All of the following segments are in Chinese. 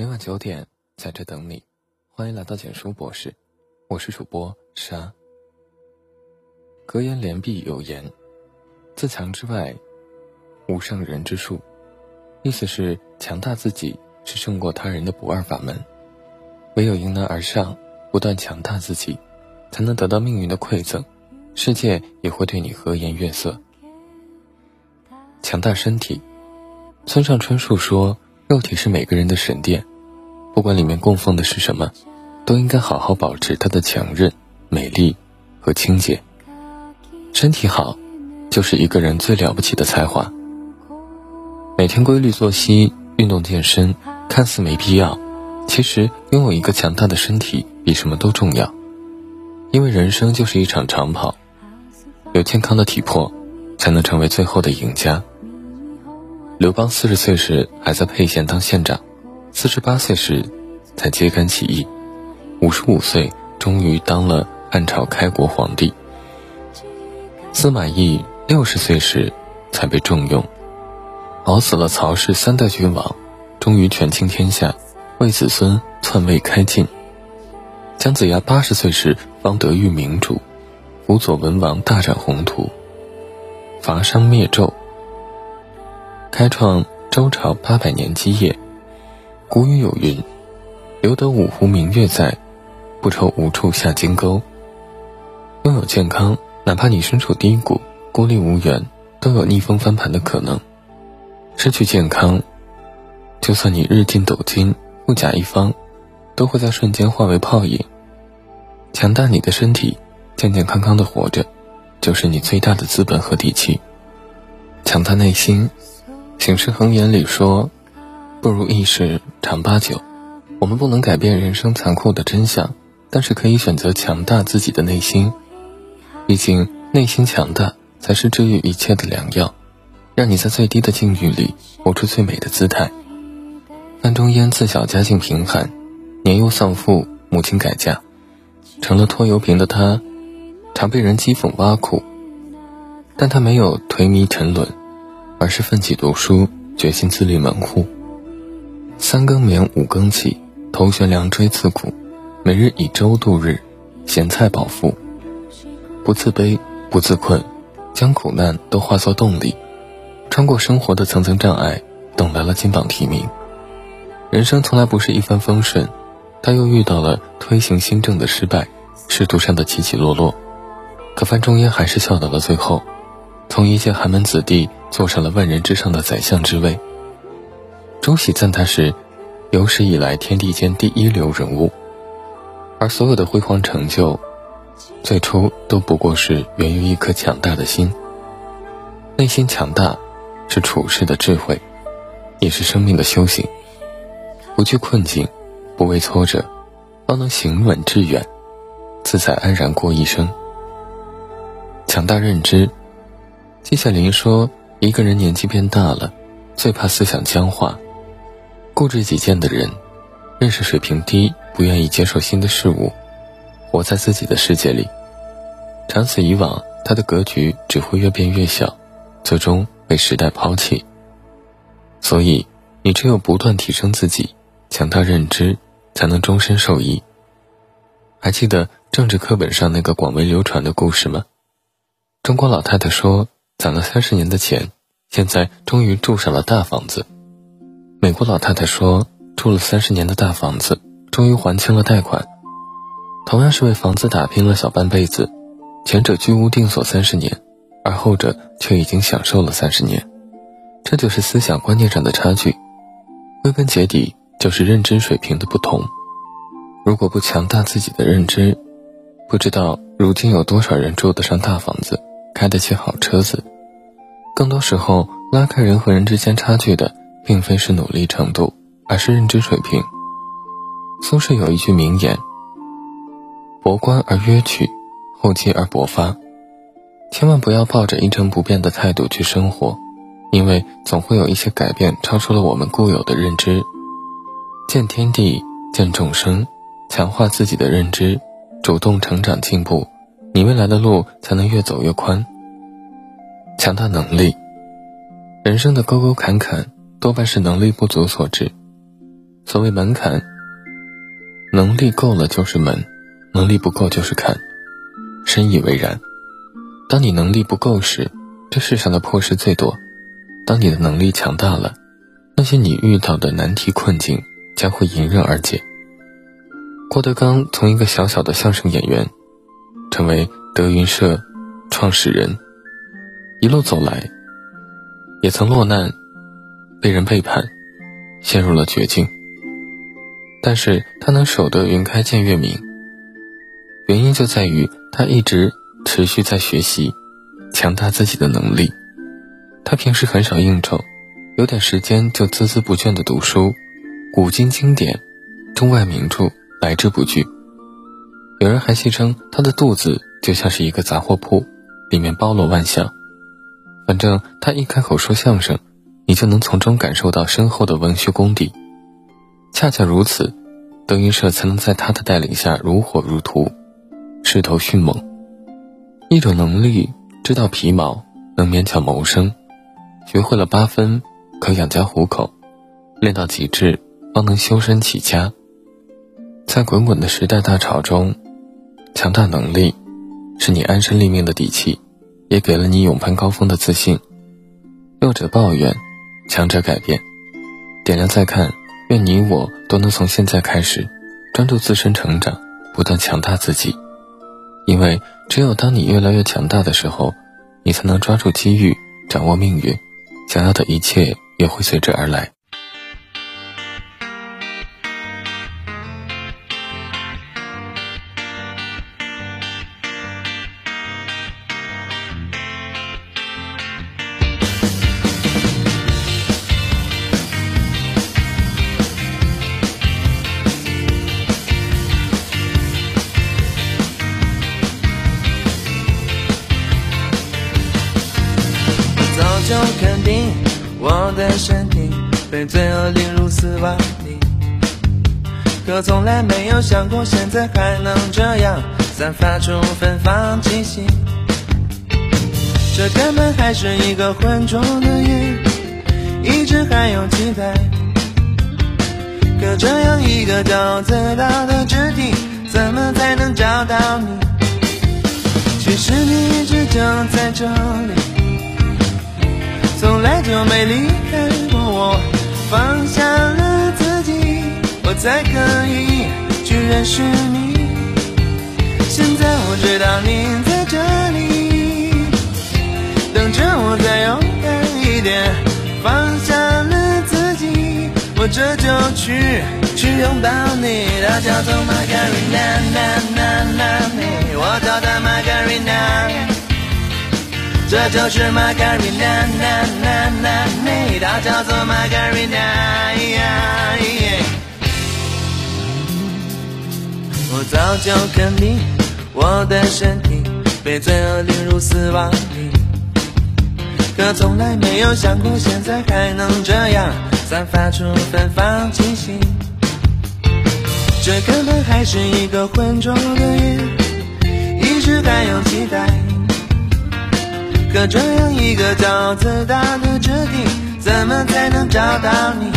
每晚九点，在这等你。欢迎来到简书博士，我是主播沙。格言联璧有言：“自强之外，无胜人之术。”意思是强大自己是胜过他人的不二法门。唯有迎难而上，不断强大自己，才能得到命运的馈赠，世界也会对你和颜悦色。强大身体，村上春树说：“肉体是每个人的神殿。”不管里面供奉的是什么，都应该好好保持它的强韧、美丽和清洁。身体好，就是一个人最了不起的才华。每天规律作息、运动健身，看似没必要，其实拥有一个强大的身体比什么都重要。因为人生就是一场长跑，有健康的体魄，才能成为最后的赢家。刘邦四十岁时还在沛县当县长。四十八岁时，才揭竿起义；五十五岁，终于当了汉朝开国皇帝。司马懿六十岁时，才被重用，熬死了曹氏三代君王，终于权倾天下，为子孙篡位开晋。姜子牙八十岁时，方得遇明主，辅佐文王大展宏图，伐商灭纣，开创周朝八百年基业。古语有云：“留得五湖明月在，不愁无处下金钩。”拥有健康，哪怕你身处低谷、孤立无援，都有逆风翻盘的可能。失去健康，就算你日进斗金、富甲一方，都会在瞬间化为泡影。强大你的身体，健健康康的活着，就是你最大的资本和底气。强大内心，《醒世恒言》里说。不如意事常八九，我们不能改变人生残酷的真相，但是可以选择强大自己的内心。毕竟内心强大才是治愈一切的良药，让你在最低的境遇里活出最美的姿态。范仲淹自小家境贫寒，年幼丧父，母亲改嫁，成了拖油瓶的他，常被人讥讽挖苦，但他没有颓靡沉沦，而是奋起读书，决心自立门户。三更眠，五更起，头悬梁锥刺股，每日以粥度日，咸菜饱腹，不自卑，不自困，将苦难都化作动力，穿过生活的层层障碍，等来了金榜题名。人生从来不是一帆风顺，他又遇到了推行新政的失败，仕途上的起起落落，可范仲淹还是笑到了最后，从一介寒门子弟坐上了万人之上的宰相之位。周喜赞他是有史以来天地间第一流人物，而所有的辉煌成就，最初都不过是源于一颗强大的心。内心强大，是处世的智慧，也是生命的修行。不惧困境，不畏挫折，方能行稳致远，自在安然过一生。强大认知，季羡林说：“一个人年纪变大了，最怕思想僵化。”固执己见的人，认识水平低，不愿意接受新的事物，活在自己的世界里。长此以往，他的格局只会越变越小，最终被时代抛弃。所以，你只有不断提升自己，强大认知，才能终身受益。还记得政治课本上那个广为流传的故事吗？中国老太太说，攒了三十年的钱，现在终于住上了大房子。美国老太太说：“住了三十年的大房子，终于还清了贷款。同样是为房子打拼了小半辈子，前者居无定所三十年，而后者却已经享受了三十年。这就是思想观念上的差距。归根结底，就是认知水平的不同。如果不强大自己的认知，不知道如今有多少人住得上大房子，开得起好车子。更多时候，拉开人和人之间差距的。”并非是努力程度，而是认知水平。苏轼有一句名言：“博观而约取，厚积而薄发。”千万不要抱着一成不变的态度去生活，因为总会有一些改变超出了我们固有的认知。见天地，见众生，强化自己的认知，主动成长进步，你未来的路才能越走越宽。强大能力，人生的沟沟坎坎。多半是能力不足所致。所谓门槛，能力够了就是门，能力不够就是坎，深以为然。当你能力不够时，这世上的破事最多；当你的能力强大了，那些你遇到的难题困境将会迎刃而解。郭德纲从一个小小的相声演员，成为德云社创始人，一路走来，也曾落难，被人背叛，陷入了绝境。但是他能守得云开见月明，原因就在于他一直持续在学习，强大自己的能力。他平时很少应酬，有点时间就孜孜不倦地读书，古今经典、中外名著。来之不拒。有人还戏称他的肚子就像是一个杂货铺，里面包罗万象。反正他一开口说相声，你就能从中感受到深厚的文学功底。恰恰如此，德云社才能在他的带领下如火如荼，势头迅猛。一种能力知道皮毛，能勉强谋生；学会了八分，可养家糊口；练到极致，方能修身齐家。在滚滚的时代大潮中，强大能力是你安身立命的底气，也给了你勇攀高峰的自信。弱者抱怨，强者改变。点亮再看，愿你我都能从现在开始，专注自身成长，不断强大自己。因为只有当你越来越强大的时候，你才能抓住机遇，掌握命运，想要的一切也会随之而来。就肯定我的身体被罪恶领入死亡里，可从来没有想过现在还能这样散发出芬芳气息。这根本还是一个浑浊的夜，一直还有期待。可这样一个高自大的肢体，怎么才能找到你？其实你一直就在这里。从来就没离开过我，放下了自己，我才可以去认识你。现在我知道你在这里，等着我再勇敢一点。放下了自己，我这就去去拥抱你。它叫做 Margarina，我叫它 Margarina。这就是 Margarina，它叫做 Margarina。我早就肯定我的身体被罪恶领入死亡里，可从来没有想过现在还能这样散发出芬芳气息。这根本还是一个浑浊的夜，这样一个骄傲自大的肢体，怎么才能找到你？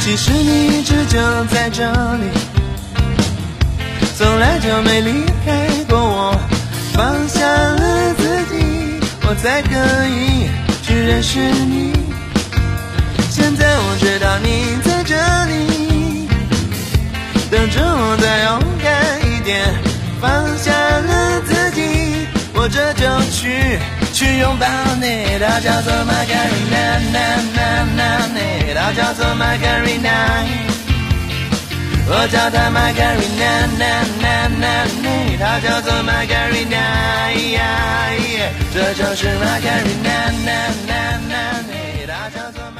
其实你一直就在这里，从来就没离开过我。放下了自己，我才可以去认识你。现在我知道你在这里，等着我再勇敢一点。放下这就去去拥抱你，它叫做 Margarina，它叫做 Margarina，我叫它 Margarina，它叫做 m a g a r i n a 这就是 Margarina，它叫做。